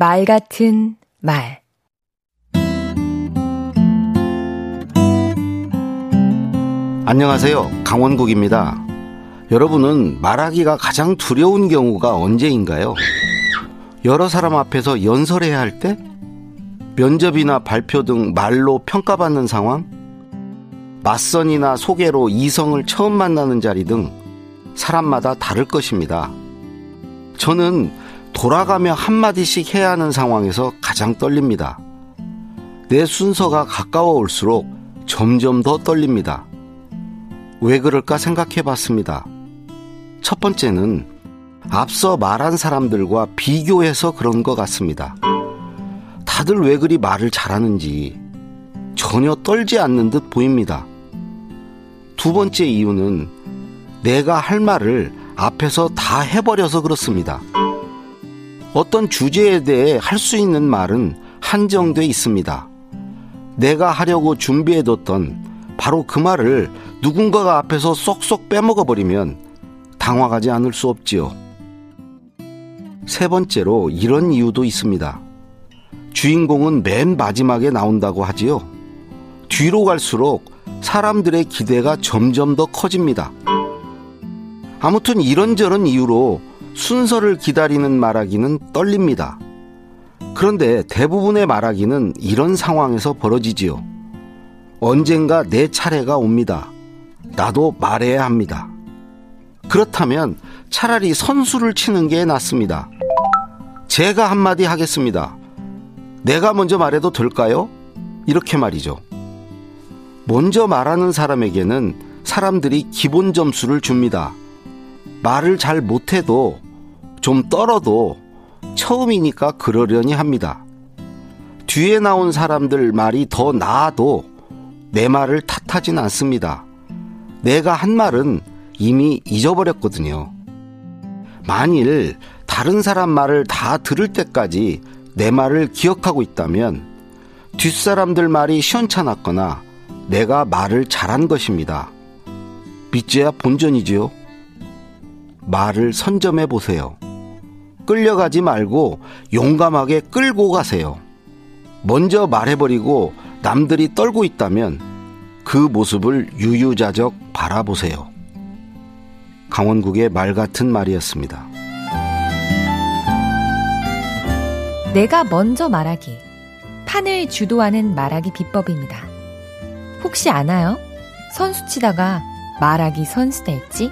말 같은 말 안녕하세요. 강원국입니다. 여러분은 말하기가 가장 두려운 경우가 언제인가요? 여러 사람 앞에서 연설해야 할 때? 면접이나 발표 등 말로 평가받는 상황? 맞선이나 소개로 이성을 처음 만나는 자리 등 사람마다 다를 것입니다. 저는 돌아가며 한마디씩 해야 하는 상황에서 가장 떨립니다. 내 순서가 가까워 올수록 점점 더 떨립니다. 왜 그럴까 생각해 봤습니다. 첫 번째는 앞서 말한 사람들과 비교해서 그런 것 같습니다. 다들 왜 그리 말을 잘하는지 전혀 떨지 않는 듯 보입니다. 두 번째 이유는 내가 할 말을 앞에서 다 해버려서 그렇습니다. 어떤 주제에 대해 할 수 있는 말은 한정돼 있습니다. 내가 하려고 준비해뒀던 바로 그 말을 누군가가 앞에서 쏙쏙 빼먹어버리면 당황하지 않을 수 없지요. 세 번째로 이런 이유도 있습니다. 주인공은 맨 마지막에 나온다고 하지요. 뒤로 갈수록 사람들의 기대가 점점 더 커집니다. 아무튼 이런저런 이유로 순서를 기다리는 말하기는 떨립니다. 그런데 대부분의 말하기는 이런 상황에서 벌어지지요. 언젠가 내 차례가 옵니다. 나도 말해야 합니다. 그렇다면 차라리 선수를 치는 게 낫습니다. 제가 한마디 하겠습니다. 내가 먼저 말해도 될까요? 이렇게 말이죠. 먼저 말하는 사람에게는 사람들이 기본 점수를 줍니다. 말을 잘 못해도 좀 떨어도 처음이니까 그러려니 합니다. 뒤에 나온 사람들 말이 더 나아도 내 말을 탓하진 않습니다. 내가 한 말은 이미 잊어버렸거든요. 만일 다른 사람 말을 다 들을 때까지 내 말을 기억하고 있다면 뒷사람들 말이 시원찮았거나 내가 말을 잘한 것입니다. 믿져야 본전이지요. 말을 선점해 보세요. 끌려가지 말고 용감하게 끌고 가세요. 먼저 말해버리고 남들이 떨고 있다면 그 모습을 유유자적 바라보세요. 강원국의 말 같은 말이었습니다. 내가 먼저 말하기. 판을 주도하는 말하기 비법입니다. 혹시 아나요? 선수 치다가 말하기 선수 될지?